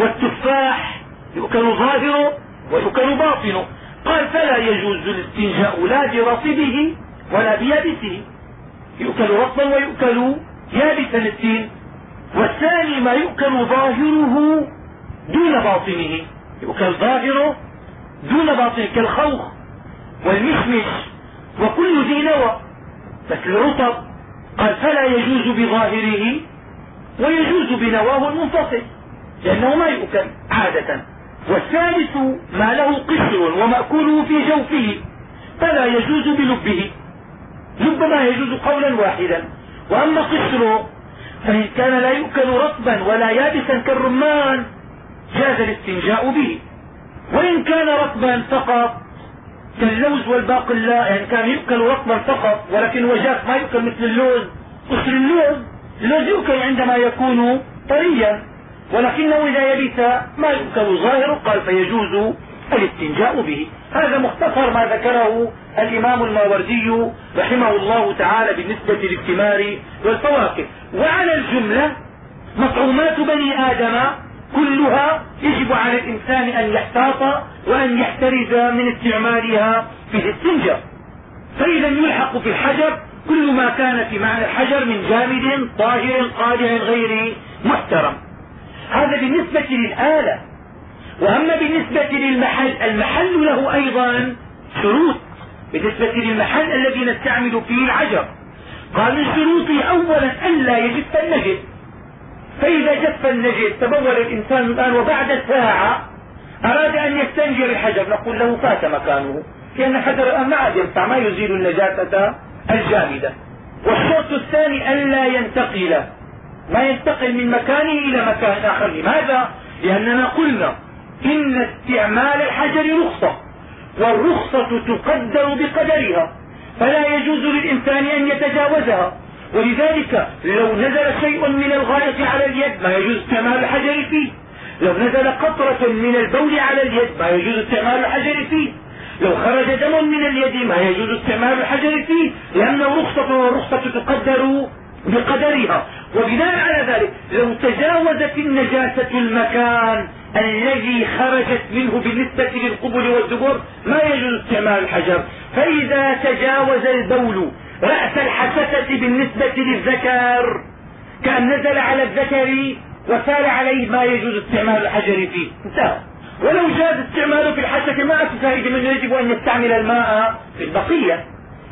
[SPEAKER 1] والتفاح يؤكل ظاهره ويؤكل باطنه. قال فلا يجوز الاستنجاء لا برطبه ولا بيابسه. يؤكل رطبا ويؤكل يابسا التين. والثاني ما يؤكل ظاهره دون باطنه يؤكل ظاهره دون باطنه كالخوخ والمشمش وكل ذي نوى. الرطب قال فلا يجوز بظاهره ويجوز بنواه المنفصل لأنه ما يؤكل عادة. والثالث ما له قشر ومأكوله في جوفه فلا يجوز بلبه. لب ما يجوز قولا واحدا. وأما قشره فإن كان لا يؤكل رطبا ولا يابسا كالرمان جاز الاستنجاء به. وإن كان رطبا فقط كاللوز والباقلاء يعني كان يؤكل رطبا فقط ولكن وجاف ما يؤكل مثل اللوز. قشر اللوز اللوز يؤكل عندما يكون طريا ولكنه إذا يبس ما يؤكل ظاهره قال فيجوز الاستنجاء به. هذا مختصر ما ذكره الإمام الماوردي رحمه الله تعالى بالنسبة للثمار والفواكه. وعلى الجملة مطعومات بني آدم كلها يجب على الإنسان أن يحتاط وأن يحترز من استعمالها في الاستنجاء. فإذا يلحق في الحجر كل ما كان في معنى الحجر من جامد طاهر قادع غير محترم. هذا بالنسبة للآلة. وأما بالنسبة للمحل المحل له أيضا شروط. بالنسبة للمحل الذي نستعمل فيه الحجر. قال من شروطه أولا ألا يجف النجد. فإذا جف النجد تبول الإنسان الآن وبعد ساعة أراد أن يستنجي بالحجر نقول له فات مكانه. لأن الحجر الآن ما عاد ينفع ما يزيل النجاسة الجامدة. والشرط الثاني ألا ينتقل ما ينتقل من مكانه إلى مكان آخر. لماذا؟ لأننا قلنا إن استعمال الحجر رخصة والرخصة تقدر بقدرها. فلا يجوز للإنسان أن يتجاوزها. ولذلك لو نزل شيء من الغائط على اليد ما يجوز استعمال الحجر فيه. لو نزل قطرة من البول على اليد ما يجوز استعمال الحجر فيه. لو خرج دم من اليد ما يجوز استعمال الحجر فيه. لأنه رخصة والرخصة تقدر بقدرها. وبناء على ذلك لو تجاوزت النجاسة المكان الذي خرجت منه بالنسبة للقبل والدبر ما يجوز استعمال الحجر. فإذا تجاوز البول رأس الحسسة بالنسبة للذكر كأن نزل على الذكر وسال عليه ما يجوز استعمال الحجر فيه. انتهى. ولو جاز استعماله في الحسة ما فائدة منه يجب أن يستعمل الماء في البقية.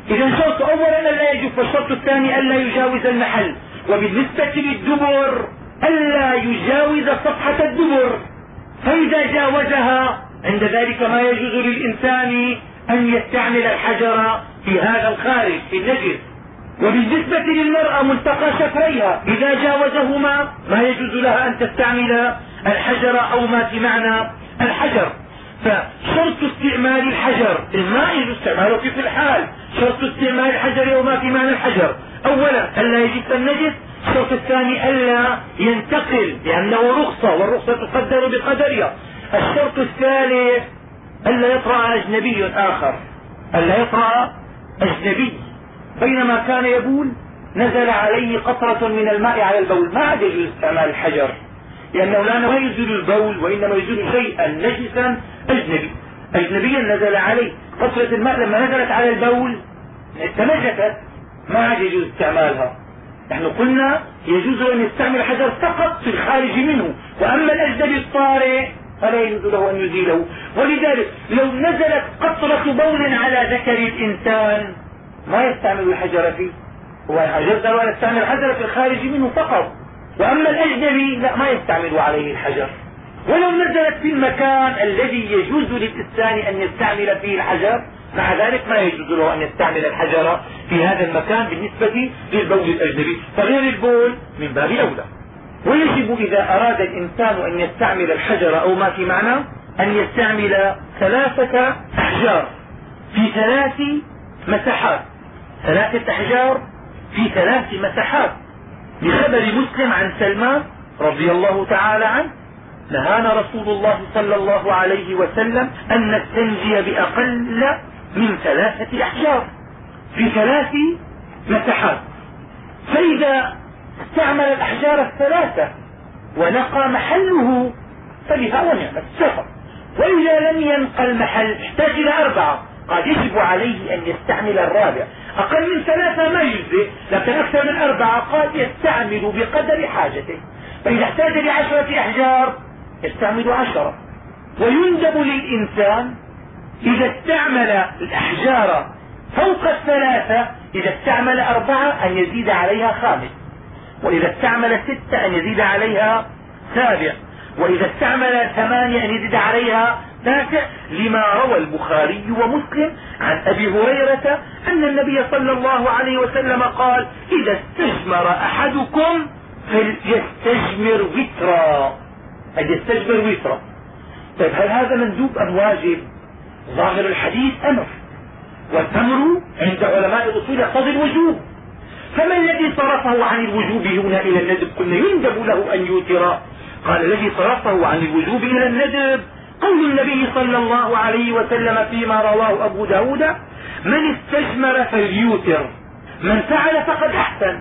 [SPEAKER 1] إذا الشرط أولا لا يجوز والشرط الثاني ألا يجاوز المحل. وبالنسبة للدبر ألا يجاوز صفحة الدبر. فإذا جاوزها عند ذلك ما يجوز للإنسان أن يستعمل الحجر في هذا الخارج في النجس وبالنسبة للمرأة ملتقى شفريها إذا جاوزهما ما يجوز لها أن تستعمل الحجر أو ما في معنى الحجر. فشرط استعمال الحجر الماء يجوز استعماله في كل حال. شرط استعمال الحجر وما في معنى الحجر. أولا ألا يجف النجس الشرط الثاني ألا ينتقل لأنه رخصة والرخصة تقدر بقدرها. الشرط الثالث ألا يطرأ أجنبي آخر. ألا يطرأ أجنبي بينما كان يبول نزل عليه قطرة من الماء على البول. ما عاد يجوز استعمال الحجر. لأنه لا يزيل البول وإنما يزيل شيئا نجسا. أجنبي. أجنبيا نزل عليه قطرة الماء. لما نزلت على البول تنجست ما عاد يجوز استعمالها. نحن قلنا يجوز أن يستعمل الحجر فقط في الخارج منه. وأما الأجنبي الطارئ فلا يجوز له أن يزيله. ولذلك لو نزلت قطرة بول على ذكر الإنسان ما يستعمل الحجر فيه. هو له أن يستعمل الحجر في الخارج منه فقط. وأما الأجنبي لا ما يستعمل عليه الحجر. ولو نزلت في المكان الذي يجوز للإنسان أن يستعمل فيه الحجر مع ذلك ما يجوز له أن يستعمل الحجر في هذا المكان بالنسبة للبول الأجنبي. فغير البول من باب أولى. ويجب إذا أراد الإنسان أن يستعمل الحجر أو ما في معنى أن يستعمل ثلاثة أحجار في ثلاث مساحات. ثلاثة أحجار في ثلاث مساحات. لخبر مسلم عن سلمان رضي الله تعالى عنه نهانا رسول الله صلى الله عليه وسلم أن نستنجي بأقل من ثلاثة أحجار في ثلاث مساحات. فإذا استعمل الأحجار الثلاثة ونقى محله فبها ونعمت سفر وإذا لم ينقى المحل احتاج إلى أربعة. قد يجب عليه أن يستعمل الرابع. أقل من ثلاثة ما يجزئ لكن أكثر من أربعة قد يستعمل بقدر حاجته. فإذا احتاج لعشرة أحجار يستعمل عشرة. ويندب للإنسان إذا استعمل الأحجار فوق الثلاثة إذا استعمل أربعة أن يزيد عليها خامس. وإذا استعمل ستة أن يزيد عليها سابع. وإذا استعمل ثمانية أن يزيد عليها تاسع. لما روى البخاري ومسلم عن أبي هريرة أن النبي صلى الله عليه وسلم قال إذا استجمر أحدكم فليستجمر وترا. أن يستجمر وترا. طيب هل هذا مندوب أم واجب؟ ظاهر الحديث أمر. والأمر عند علماء الأصول يقتضي الوجوب. فما الذي صرفه عن الوجوب هنا إلى الندب؟ قلنا يندب له أن يوتر. قال الذي صرفه عن الوجوب إلى الندب؟ قول النبي صلى الله عليه وسلم فيما رواه أبو ب داود من استجمر فليوتر من فعل فقد أحسن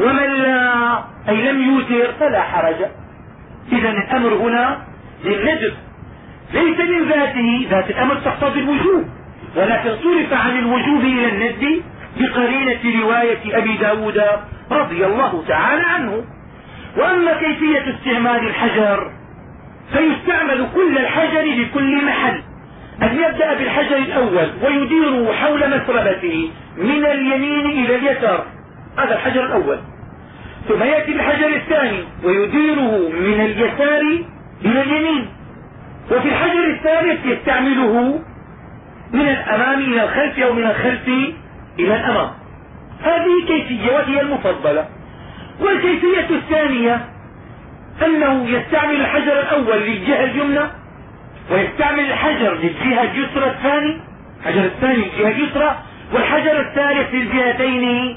[SPEAKER 1] ومن لا أي لم يوتر فلا حرج. إذا الأمر هنا للندب. ليس من ذاته ذات الأمر تقتضي الوجوب ولكن صرف عن الوجوب إلى الندب بقرينة رواية أبي ب داود رضي الله تعالى عنه. وأما كيفية استعمال الحجر فيستعمل كل الحجر لكل محل. أن يبدأ بالحجر الأول ويديره حول مسربته من اليمين إلى اليسار. هذا الحجر الأول. ثم يأتي بالحجر الثاني ويديره من اليسار إلى اليمين. وفي الحجر الثالث يستعمله من الأمام إلى الخلف أو من الخلف إلى الأمام. هذه كيفية وهي المفضلة. والكيفية الثانية أنه يستعمل الحجر الأول للجهة اليمنى ويستعمل الحجر للجهة اليسرى الثاني. الحجر الثاني للجهة اليسرى والحجر الثالث للجهتين.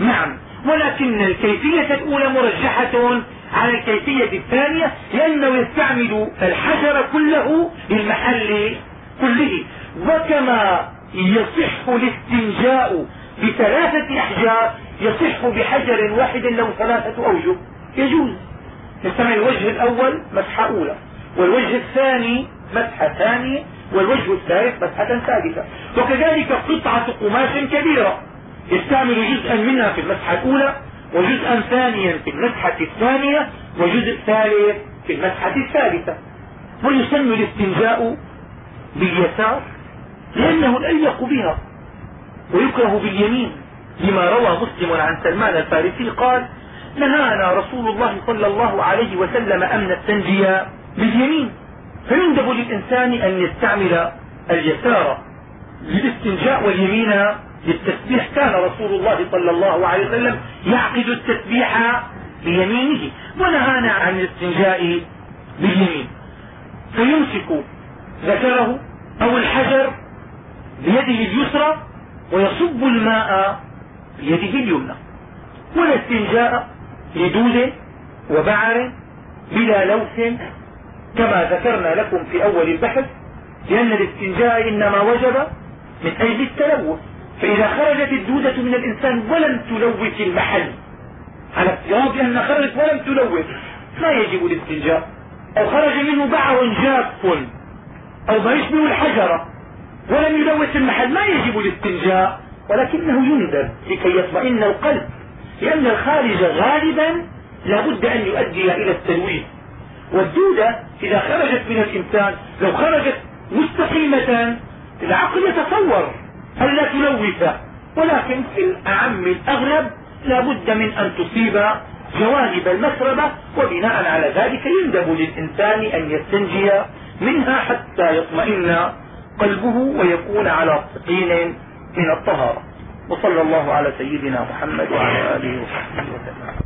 [SPEAKER 1] معا ولكن الكيفية الأولى مرجحة على الكيفية الثانية لأنه يستعمل الحجر كله للمحل كله. وكما يصح الاستنجاء بثلاثة أحجار يصح بحجر واحد له ثلاثة أوجه. يجوز. نسمي الوجه الأول مسحة أولى. والوجه الثاني مسحة ثانية. والوجه الثالث مسحة ثالثة وكذلك قطعة قماش كبيرة. يستعمل جزءا منها في المسحة الأولى وجزءا ثانيا في المسحة الثانية وجزء ثالث في المسحة الثالثة. ويسن الاستنجاء باليسار. لأنه الأليق بها ويكره باليمين لما روى مسلم عن سلمان الفارسي قال نهانا رسول الله صلى الله عليه وسلم أن نستنجي باليمين. فيندب للإنسان أن يستعمل اليسار للاستنجاء واليمين للتسبيح. كان رسول الله صلى الله عليه وسلم يعقد التسبيح بيمينه ونهانا عن الاستنجاء باليمين. فيمسك ذكره أو الحجر بيده اليسرى ويصب الماء بيده اليمنى. ولا استنجاء لدود وبعر بلا لوث كما ذكرنا لكم في أول البحث لأن الاستنجاء إنما وجب من أجل التلوث. فإذا خرجت الدودة من الإنسان ولم تلوث المحل على افتراض أن خرجت ولم تلوث ما يجب الاستنجاء. أو خرج منه بعر جاف أو ما يشبه الحجرة. ولم يلوث المحل ما يجب الاستنجاء. ولكنه يندب لكي يطمئن القلب لأن الخارج غالبا لا بد أن يؤدي إلى التلويث. والدودة إذا خرجت من الإنسان لو خرجت مستقيمة العقل يتصور ألا تلوث؟ ولكن في الأعم الأغلب لا بد من أن تصيب جوانب المسربة وبناء على ذلك يندب للإنسان أن يستنجي منها حتى يطمئن قلبه ويكون على يقين من الطهارة. وصلى الله على سيدنا محمد وعلى آله وصحبه وسلم.